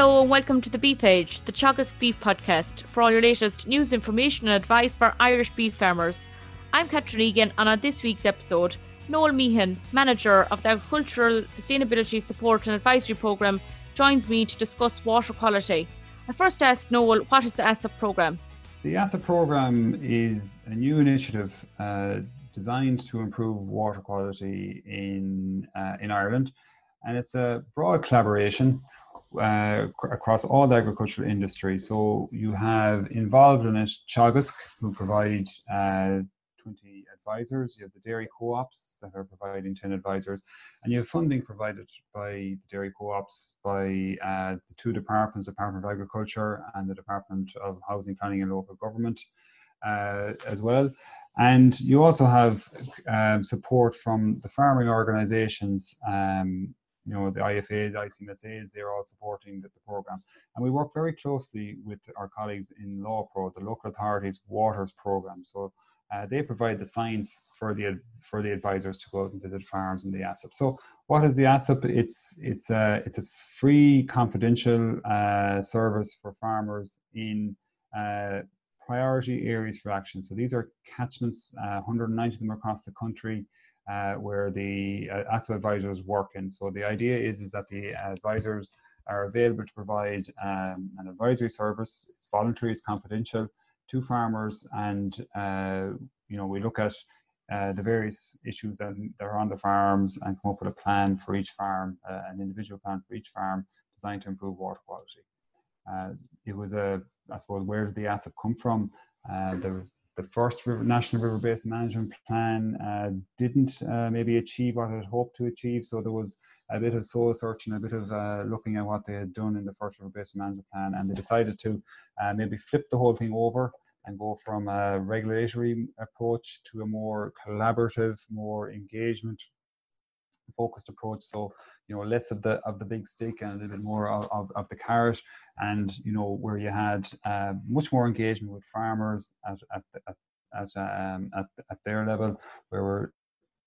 Hello and welcome to the Beef Edge, the Teagasc Beef Podcast, for all your latest news, information, and advice for Irish beef farmers. I'm Catherine Egan, and on this week's episode, Noel Meehan, manager of the Agricultural Sustainability Support and Advisory Programme, joins me to discuss water quality. I first asked Noel, what is the ASSAP programme? The ASSAP programme is a new initiative uh, designed to improve water quality in uh, in Ireland, and it's a broad collaboration uh, across all the agricultural industry. So you have involved in it Teagasc, who provide uh, 20 advisors. You have the dairy co-ops that are providing 10 advisors, and you have funding provided by the dairy co-ops by uh, the two departments, Department of Agriculture and the Department of Housing, Planning and Local Government uh, as well. And you also have um, support from the farming organisations um, you know, the IFA, the ICMSAs, they're all supporting the, the, program. And we work very closely with our colleagues in Law LawPro, the local authorities waters program. So uh, they provide the science for the for the advisors to go out and visit farms in the ASSAP. So what is the ASSAP? It's it's a it's a free confidential uh, service for farmers in uh, priority areas for action. So these are catchments, 190 of them across the country uh, where the uh, advisors work in. So the idea is, is that the advisors are available to provide um, an advisory service. It's voluntary, it's confidential to farmers, and uh, you know we look at uh, the various issues that, that, are on the farms and come up with a plan for each farm, uh, an individual plan for each farm designed to improve water quality. Uh, it was a, I suppose, where did the ASSAP come from? there was the first river, national river basin management plan uh, didn't uh, maybe achieve what it hoped to achieve. So there was a bit of soul searching, a bit of uh, looking at what they had done in the first river basin management plan, and they decided to uh, maybe flip the whole thing over and go from a regulatory approach to a more collaborative, more engagement focused approach. So you know less of the of the big stick and a little bit more of, of, of the carrot, and you know where you had uh, much more engagement with farmers at at at at, um, at, at their level, where we're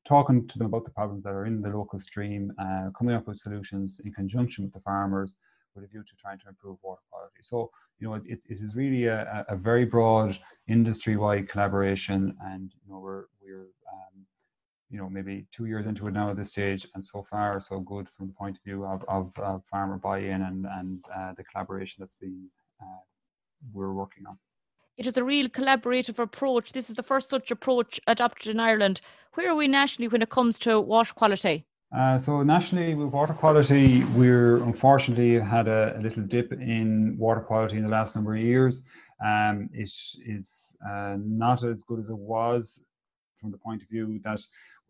talking to them about the problems that are in the local stream, uh, coming up with solutions in conjunction with the farmers with a view to trying to improve water quality. So, you know, it, it is really a, a very broad industry-wide collaboration, and you know, we're we're you know maybe two years into it now at this stage and so far so good from the point of view of, of, of farmer buy-in and, and uh, the collaboration that's been uh, we're working on. It is a real collaborative approach. This is the first such approach adopted in ireland. Where are we nationally when it comes to water quality? Uh, so nationally with water quality we're unfortunately had a, a, little dip in water quality in the last number of years. Um, it is uh, not as good as it was from the point of view that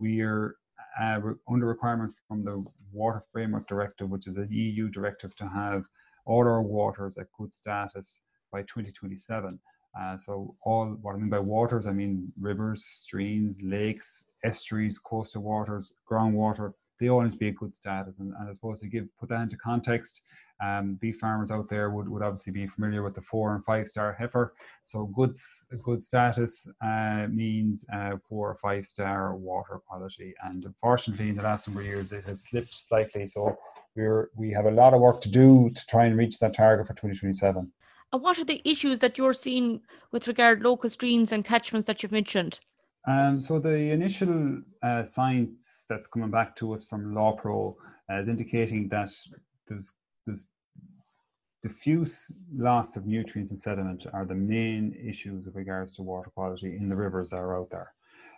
we are uh, under requirement from the Water Framework Directive, which is an EU directive to have all our waters at good status by 2027. Uh, so all what I mean by waters, I mean rivers, streams, lakes, estuaries, coastal waters, groundwater. They all need to be a good status. And, and I suppose to give put that into context, um, beef farmers out there would, would obviously be familiar with the four and five star heifer. So good good status uh, means uh, four or five star water quality. And unfortunately, in the last number of years, it has slipped slightly. So we're we have a lot of work to do to try and reach that target for 2027. And what are the issues that you're seeing with regard local streams and catchments that you've mentioned? Um, so the initial uh, science that's coming back to us from LawPro uh, is indicating that there's there's diffuse loss of nutrients and sediment are the main issues with regards to water quality in the rivers that are out there.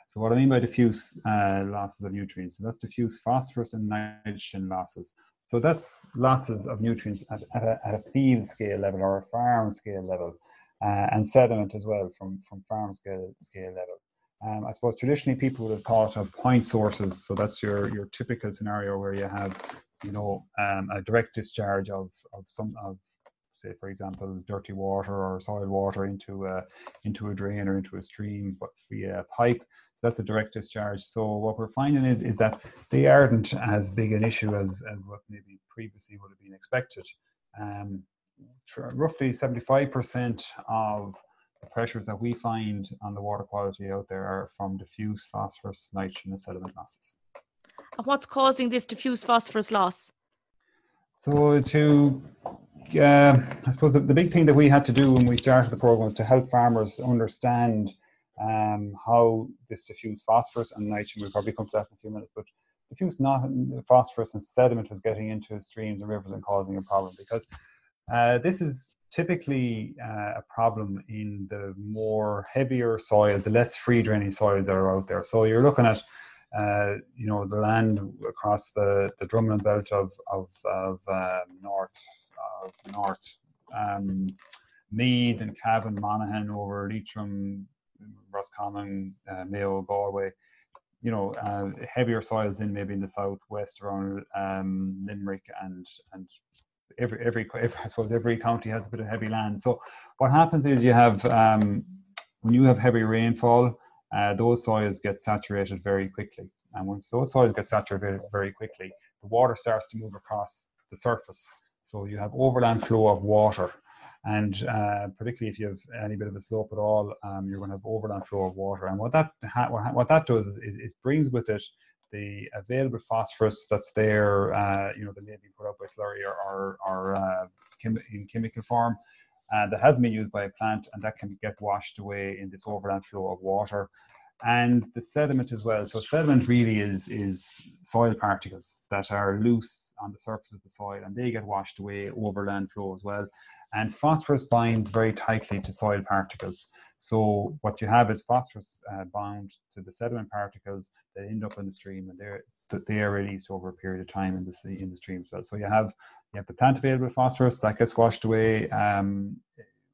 So what I mean by diffuse uh, losses of nutrients, so that's diffuse phosphorus and nitrogen losses. So that's losses of nutrients at, at, a, at a, field scale level or a farm scale level, uh, and sediment as well from, from farm scale, scale level. Um, I suppose traditionally people would have thought of point sources. So that's your, your typical scenario where you have, you know, um, a direct discharge of, of some of say for example dirty water or soil water into a into a drain or into a stream but via a pipe. So that's a direct discharge. So what we're finding is is that they aren't as big an issue as, as what maybe previously would have been expected. Um, roughly 75% of the pressures that we find on the water quality out there are from diffuse phosphorus nitrogen and sediment losses and what's causing this diffuse phosphorus loss So to, uh, I suppose the, the, big thing that we had to do when we started the program was to help farmers understand um, how this diffuse phosphorus and nitrogen. We'll probably come to that in a few minutes, but diffuse not phosphorus and sediment was getting into streams and rivers and causing a problem because uh, this is typically uh, a problem in the more heavier soils, the less free draining soils that are out there. So you're looking at uh, you know, the land across the, the drumlin belt of, of, of um, North, of North um, Meath and Cavan, Monaghan over Leitrim, Roscommon, uh, Mayo, Galway, you know, uh, heavier soils in maybe in the southwest around um, Limerick and and every, every every I suppose every county has a bit of heavy land. So what happens is you have um, when you have heavy rainfall, uh, those soils get saturated very quickly. And once those soils get saturated very quickly, the water starts to move across the surface. So you have overland flow of water. And uh, particularly if you have any bit of a slope at all, um, you're going to have overland flow of water. And what that ha- what that does is it, it, brings with it the available phosphorus that's there, uh, you know, that may be put out by slurry or, or, or uh, in chemical form, uh, that has been used by a plant and that can get washed away in this overland flow of water. And the sediment as well. So sediment really is is soil particles that are loose on the surface of the soil and they get washed away overland flow as well and phosphorus binds very tightly to soil particles so what you have is phosphorus uh, bound to the sediment particles that end up in the stream and they're that they are released over a period of time in the in the stream as well. So you have you have the plant available phosphorus that gets washed away um,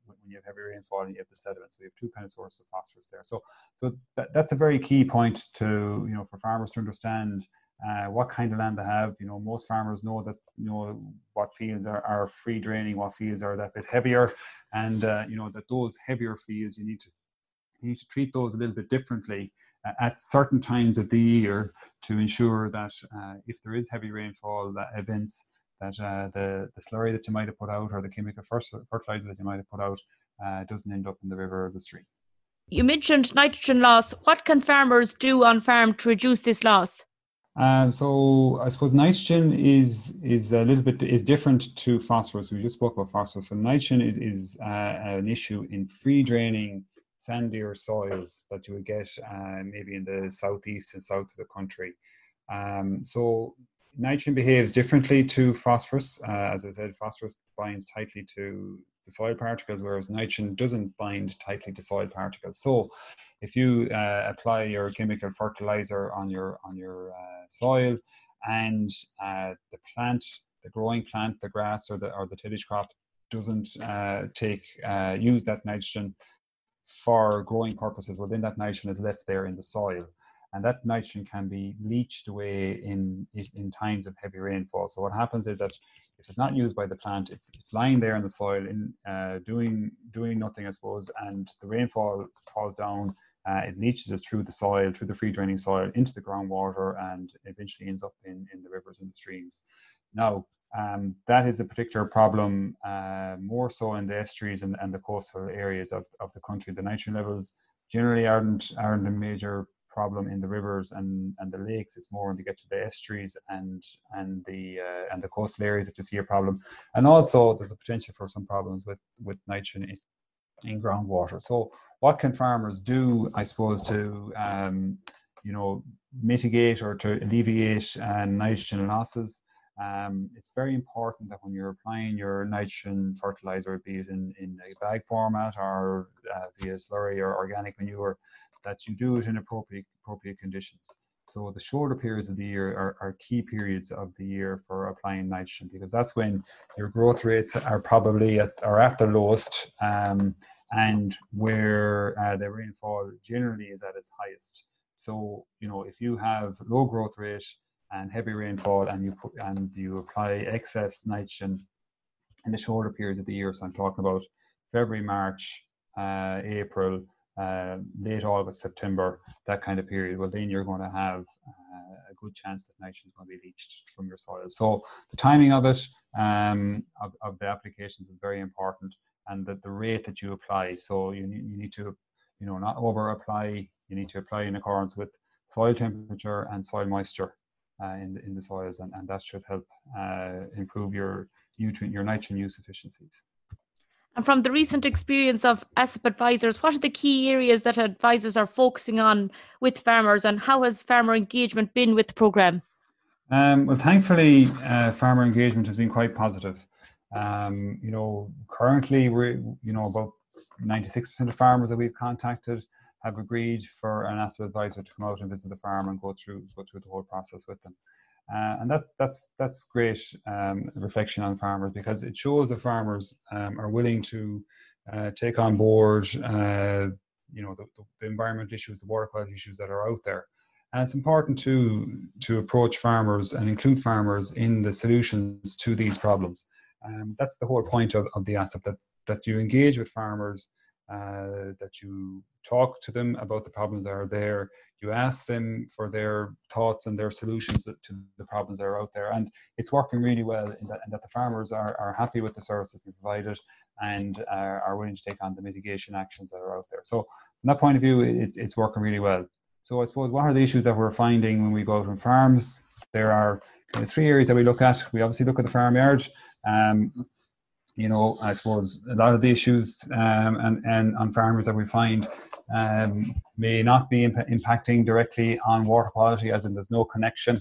when you have heavy rainfall, and you have the sediment. So you have two kind of sources of phosphorus there. So so that, that's a very key point to you know for farmers to understand. Uh, what kind of land they have. You know, most farmers know that you know what fields are, are free draining, what fields are that bit heavier, and uh, you know that those heavier fields you need to you need to treat those a little bit differently uh, at certain times of the year to ensure that uh, if there is heavy rainfall events that uh, the, the slurry that you might have put out or the chemical fertilizer that you might have put out doesn't end up in the river or the stream. You mentioned nitrogen loss. What can farmers do on farm to reduce this loss? Um, so I suppose nitrogen is is a little bit is different to phosphorus. We just spoke about phosphorus. So nitrogen is is uh, an issue in free draining sandier soils that you would get uh, maybe in the southeast and south of the country. Um, so nitrogen behaves differently to phosphorus. Uh, as I said, phosphorus binds tightly to the soil particles, whereas nitrogen doesn't bind tightly to soil particles. So, if you uh, apply your chemical fertilizer on your on your uh, soil, and uh, the plant, the growing plant, the grass or the or the tillage crop doesn't uh, take uh, use that nitrogen for growing purposes, well, then that nitrogen is left there in the soil and that nitrogen can be leached away in in times of heavy rainfall. So what happens is that if it's not used by the plant, it's it's lying there in the soil, in uh, doing doing nothing, I suppose, and the rainfall falls down. Uh, it leaches it through the soil, through the free draining soil, into the groundwater, and eventually ends up in, in the rivers and the streams. Now, um, that is a particular problem uh, more so in the estuaries and, and the coastal areas of, of the country. The nitrogen levels generally aren't aren't a major problem in the rivers and, and the lakes. It's more when you get to the estuaries and and the uh, and the coastal areas that you see a problem. And also, there's a potential for some problems with with nitrogen in, in groundwater. So, what can farmers do, I suppose, to um, you know mitigate or to alleviate uh, nitrogen losses? Um, it's very important that when you're applying your nitrogen fertilizer, be it in, in a bag format or uh, via slurry or organic manure, that you do it in appropriate appropriate conditions. So the shorter periods of the year are, are key periods of the year for applying nitrogen because that's when your growth rates are probably at are at the lowest um, and where uh, the rainfall generally is at its highest. So you know if you have low growth rate and heavy rainfall and you put and you apply excess nitrogen in the shorter periods of the year, so I'm talking about February, March, uh, April, uh, late August, September, that kind of period, well, then you're going to have uh, a good chance that nitrogen is going to be leached from your soil. So the timing of it, um, of, of the applications is very important and that the rate that you apply. So you, you need to, you know, not over apply, you need to apply in accordance with soil temperature and soil moisture. uh, in, the, in the soils, and, and that should help uh, improve your nutrient, your nitrogen use efficiencies. And from the recent experience of ASSAP advisors, what are the key areas that advisors are focusing on with farmers, and how has farmer engagement been with the programme? Um, well, thankfully, uh, farmer engagement has been quite positive. Um, you know, currently we're you know about 96% of farmers that we've contacted have agreed for an ASSAP advisor to come out and visit the farm and go through go through the whole process with them. Uh, and that's that's that's great um, reflection on farmers because it shows that farmers um, are willing to uh, take on board, uh, you know, the, the, environmental issues, the water quality issues that are out there. And it's important to to approach farmers and include farmers in the solutions to these problems. Um, that's the whole point of, of the ASSAP that that you engage with farmers, uh, that you talk to them about the problems that are there. You ask them for their thoughts and their solutions to the problems that are out there. And it's working really well in that, in that the farmers are, are happy with the services we provided and are, are willing to take on the mitigation actions that are out there. So, from that point of view, it, it's working really well. So, I suppose what are the issues that we're finding when we go out on farms? There are kind of three areas that we look at. We obviously look at the farmyard. Um, you know, I suppose a lot of the issues um, and, and on farmers that we find um, may not be imp- impacting directly on water quality, as in there's no connection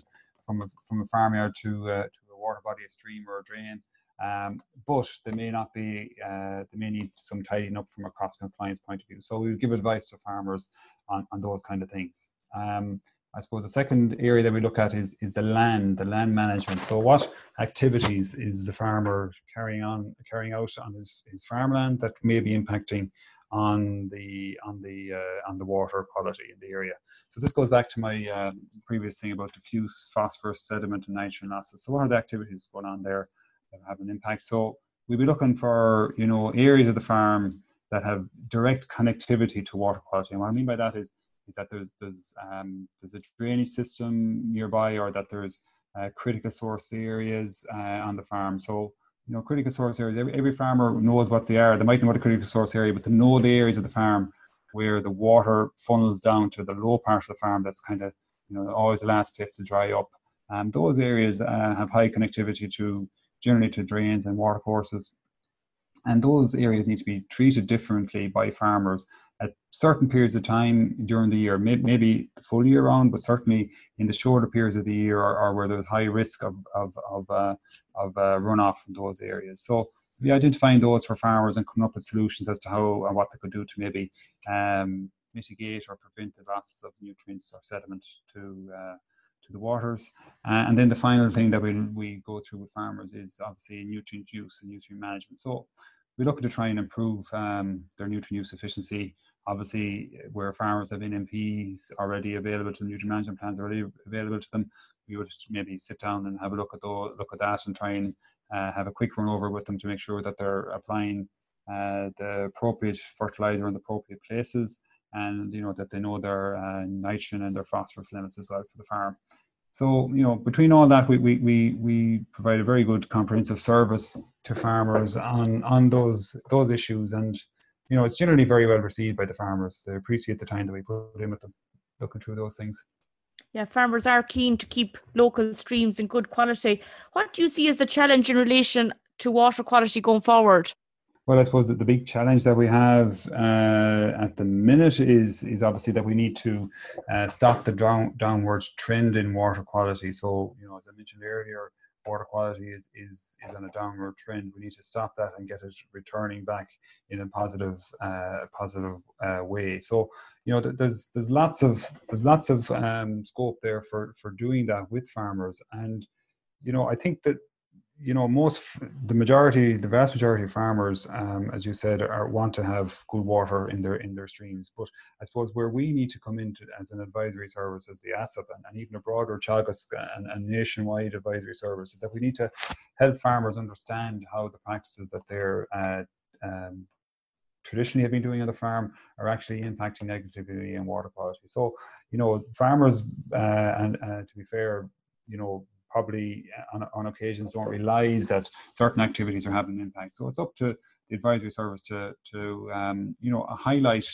from a, from a farmyard to, uh, to a water body, a stream or a drain. Um, but they may not be, uh, they may need some tidying up from a cross compliance point of view. So we give advice to farmers on, on those kind of things. Um, I suppose the second area that we look at is is the land, the land management. So what activities is the farmer carrying on carrying out on his, his farmland that may be impacting on the on the uh, on the water quality in the area. So this goes back to my uh, previous thing about diffuse phosphorus, sediment, and nitrogen losses. So what are the activities going on there that have an impact? So we'll be looking for you know areas of the farm that have direct connectivity to water quality. And what I mean by that is is that there's there's um, there's a drainage system nearby, or that there's uh, critical source areas uh, on the farm. So you know, critical source areas. Every, every farmer knows what they are. They might know what a critical source area, but they know the areas of the farm where the water funnels down to the low part of the farm. That's kind of you know always the last place to dry up. And those areas uh, have high connectivity to generally to drains and water courses. And those areas need to be treated differently by farmers at certain periods of time during the year, maybe the full year round, but certainly in the shorter periods of the year or, or where there's high risk of, of, of, uh, of uh, runoff from those areas. So be identifying those for farmers and coming up with solutions as to how and what they could do to maybe um, mitigate or prevent the losses of nutrients or sediment to uh, to the waters. And then the final thing that we we go through with farmers is obviously nutrient use and nutrient management. So we look to try and improve um, their nutrient use efficiency Obviously, where farmers have NMPs already available to them, nutrient management plans already available to them, we would maybe sit down and have a look at those, look at that, and try and uh, have a quick run over with them to make sure that they're applying uh, the appropriate fertilizer in the appropriate places, and you know that they know their uh, nitrogen and their phosphorus limits as well for the farm. So, you know, between all that, we, we, we, we provide a very good comprehensive service to farmers on, on those, those issues. And, you know, it's generally very well received by the farmers. They appreciate the time that we put in with them, looking through those things. Yeah, farmers are keen to keep local streams in good quality. What do you see as the challenge in relation to water quality going forward? Well, I suppose that the big challenge that we have uh, at the minute is is obviously that we need to uh, stop the down, downward trend in water quality. So, you know, as I mentioned earlier, water quality is, is, is on a downward trend. We need to stop that and get it returning back in a positive, uh, positive uh, way. So, you know, there's there's lots of there's lots of um, scope there for for doing that with farmers, and you know, I think that you know most the majority the vast majority of farmers um, as you said are, want to have good water in their in their streams. But i suppose where we need to come into as an advisory service as the ASSAP and, and even a broader Teagasc and, and, nationwide advisory service is that we need to help farmers understand how the practices that they're uh, um, traditionally have been doing on the farm are actually impacting negatively in water quality. So you know farmers uh, and uh, to be fair you know probably uh, on, on occasions don't realize that certain activities are having an impact. So it's up to the advisory service to, to um, you know, highlight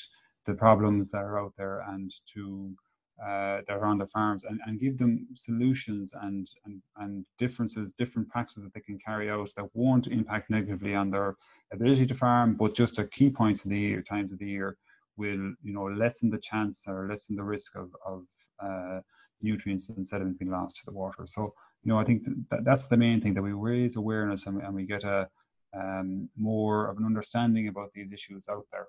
the problems that are out there and to uh, that are on the farms and, and give them solutions and, and, and differences, different practices that they can carry out that won't impact negatively on their ability to farm, but just at key points of the year, times of the year, will you know lessen the chance or lessen the risk of, of uh, nutrients and sediment being lost to the water. So you know I think that that's the main thing that we raise awareness and, and we get a um, more of an understanding about these issues out there.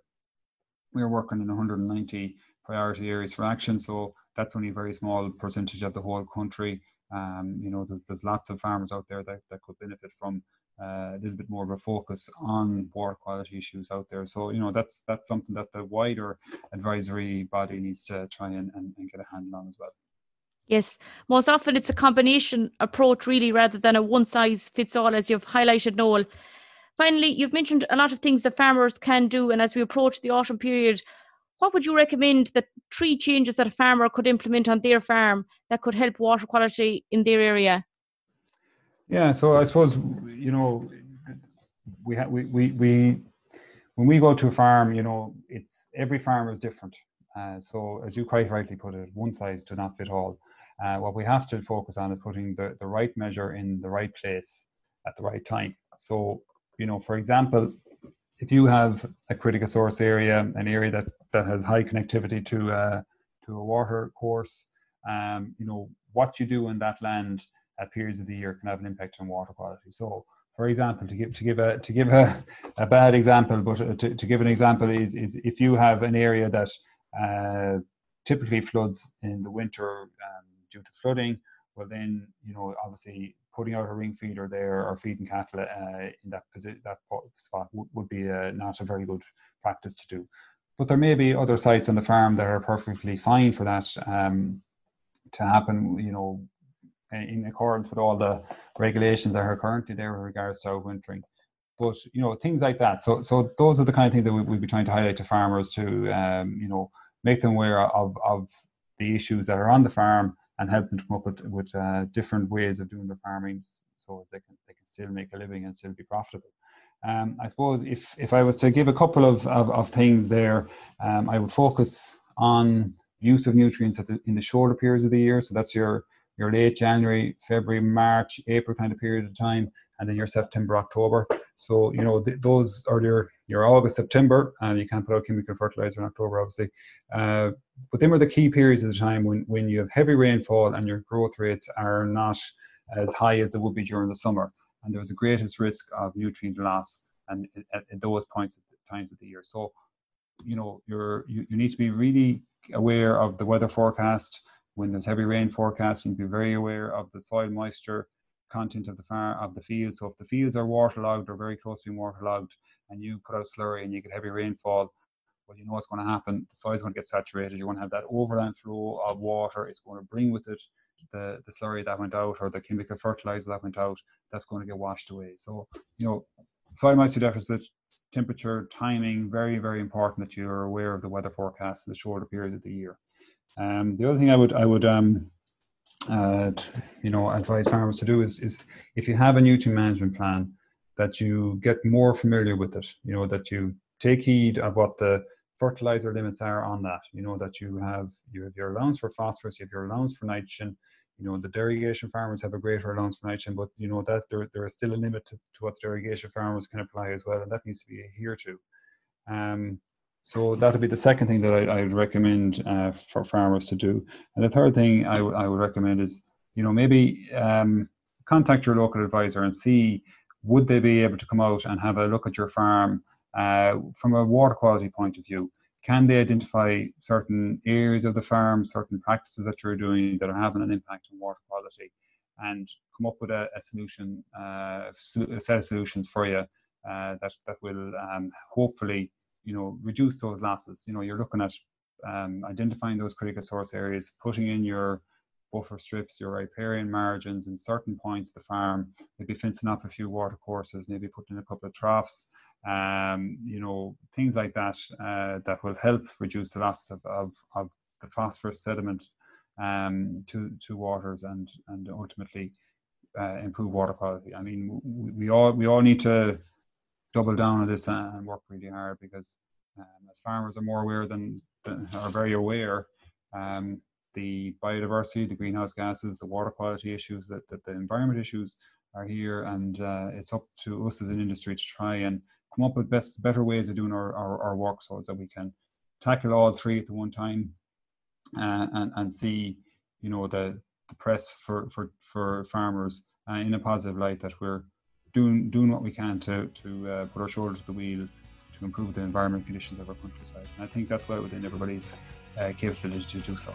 We're working in 190 priority areas for action. So that's only a very small percentage of the whole country. Um, you know, there's, there's lots of farmers out there that, that could benefit from uh, a little bit more of a focus on water quality issues out there. So, you know, that's that's something that the wider advisory body needs to try and, and, and get a handle on as well. Yes, most often it's a combination approach, really, rather than a one size fits all, as you've highlighted, Noel. Finally, you've mentioned a lot of things that farmers can do, and as we approach the autumn period, what would you recommend the three changes that a farmer could implement on their farm that could help water quality in their area? Yeah, so I suppose you know we ha- we, we we when we go to a farm, you know, it's every farmer is different. Uh, so as you quite rightly put it, one size does not fit all. Uh, what we have to focus on is putting the, the right measure in the right place at the right time. So, you know, for example, if you have a critical source area, an area that, that has high connectivity to uh, to a water course, um, you know what you do in that land at periods of the year can have an impact on water quality. So, for example, to give to give a to give a, a bad example, but to, to give an example is is if you have an area that uh, typically floods in the winter um, due to flooding, well then you know obviously putting out a ring feeder there or feeding cattle uh, in that position, that spot would, would be uh, not a very good practice to do. But there may be other sites on the farm that are perfectly fine for that um, to happen. You know, in accordance with all the regulations that are currently there with regards to overwintering. But you know, things like that. So, so those are the kind of things that we, we'll be trying to highlight to farmers to, um, you know, make them aware of of the issues that are on the farm and help them to come up with, with uh, different ways of doing the farming so they can they can still make a living and still be profitable. Um, I suppose if if I was to give a couple of, of, of things there, um, I would focus on use of nutrients the, in the shorter periods of the year. So that's your your late January, February, March, April kind of period of time, and then your September, October. So you know th- those are your your August, September, and you can't put out chemical fertilizer in October, obviously. Uh, but them are the key periods of the time when when you have heavy rainfall and your growth rates are not as high as they would be during the summer, and there's the greatest risk of nutrient loss and at, at those points times of the year. So you know you're you, you need to be really aware of the weather forecast when there's heavy rain forecast, you need to be very aware of the soil moisture content of the farm of the field. So if the fields are waterlogged or very close to being waterlogged, and you put out slurry and you get heavy rainfall, well, you know what's going to happen. The soil's going to get saturated. You're going to have that overland flow of water. It's going to bring with it the, the slurry that went out or the chemical fertilizer that went out. That's going to get washed away. So you know, soil moisture deficit, temperature, timing, very very important that you are aware of the weather forecast in the shorter period of the year. Um, the other thing I would I would um, uh, you know advise farmers to do is is if you have a nutrient management plan that you get more familiar with it. You know that you take heed of what the fertilizer limits are on that. You know that you have you have your allowance for phosphorus, you have your allowance for nitrogen. You know the derogation farmers have a greater allowance for nitrogen, but you know that there there is still a limit to, to what the farmers can apply as well, and that needs to be adhered to. Um, so that'll be the second thing that I, would recommend uh, for farmers to do. And the third thing I, w- I would recommend is, you know, maybe um, contact your local advisor and see would they be able to come out and have a look at your farm uh, from a water quality point of view. Can they identify certain areas of the farm, certain practices that you're doing that are having an impact on water quality, and come up with a, a solution, uh, a set of solutions for you uh, that that will um, hopefully you know reduce those losses you know you're looking at um, identifying those critical source areas putting in your buffer strips your riparian margins in certain points of the farm maybe fencing off a few water courses maybe putting in a couple of troughs um, you know things like that uh, that will help reduce the loss of, of, of the phosphorus sediment um, to to waters and and ultimately uh, improve water quality. I mean, we, we all we all need to double down on this and work really hard because um, as farmers are more aware than, than are very aware, um, the biodiversity, the greenhouse gases, the water quality issues, that, that the environment issues are here, and uh, it's up to us as an industry to try and come up with best, better ways of doing our, our, our work so that we can tackle all three at the one time uh, and, and see, you know, the, the press for, for, for farmers uh, in a positive light that we're doing doing what we can to to uh, put our shoulder to the wheel to improve the environment conditions of our countryside. And I think that's well within everybody's uh, capability to do so.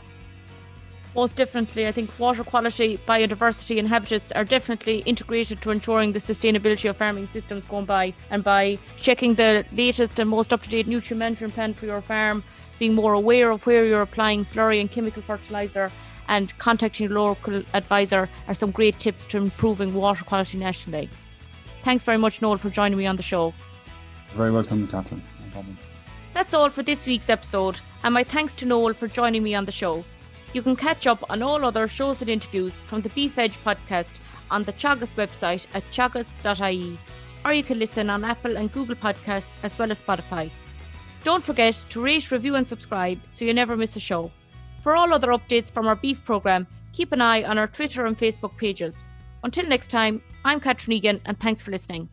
Most definitely, I think water quality, biodiversity, and habitats are definitely integrated to ensuring the sustainability of farming systems going by. And by checking the latest and most up to date nutrient management plan for your farm, being more aware of where you're applying slurry and chemical fertiliser, and contacting your local advisor are some great tips to improving water quality nationally. Thanks very much, Noel, for joining me on the show. You're very welcome, Catherine. No That's all for this week's episode, and my thanks to Noel for joining me on the show. You can catch up on all other shows and interviews from the Beef Edge podcast on the Teagasc website at teagasc.ie, or you can listen on Apple and Google Podcasts as well as Spotify. Don't forget to rate, review, and subscribe so you never miss a show. For all other updates from our beef programme, keep an eye on our Twitter and Facebook pages. Until next time, I'm Catherine Egan, and thanks for listening.